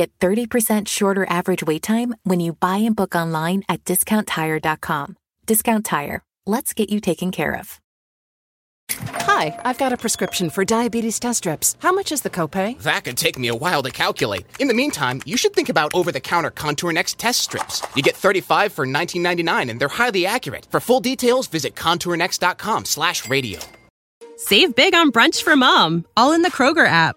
Get 30% shorter average wait time when you buy and book online at discounttire.com. Discount Tire. Let's get you taken care of. Hi, I've got a prescription for diabetes test strips. How much is the copay? That could take me a while to calculate. In the meantime, you should think about over-the-counter Contour Next test strips. You get 35 for 19.99 and they're highly accurate. For full details, visit contournext.com/radio. Save big on brunch for mom, all in the Kroger app.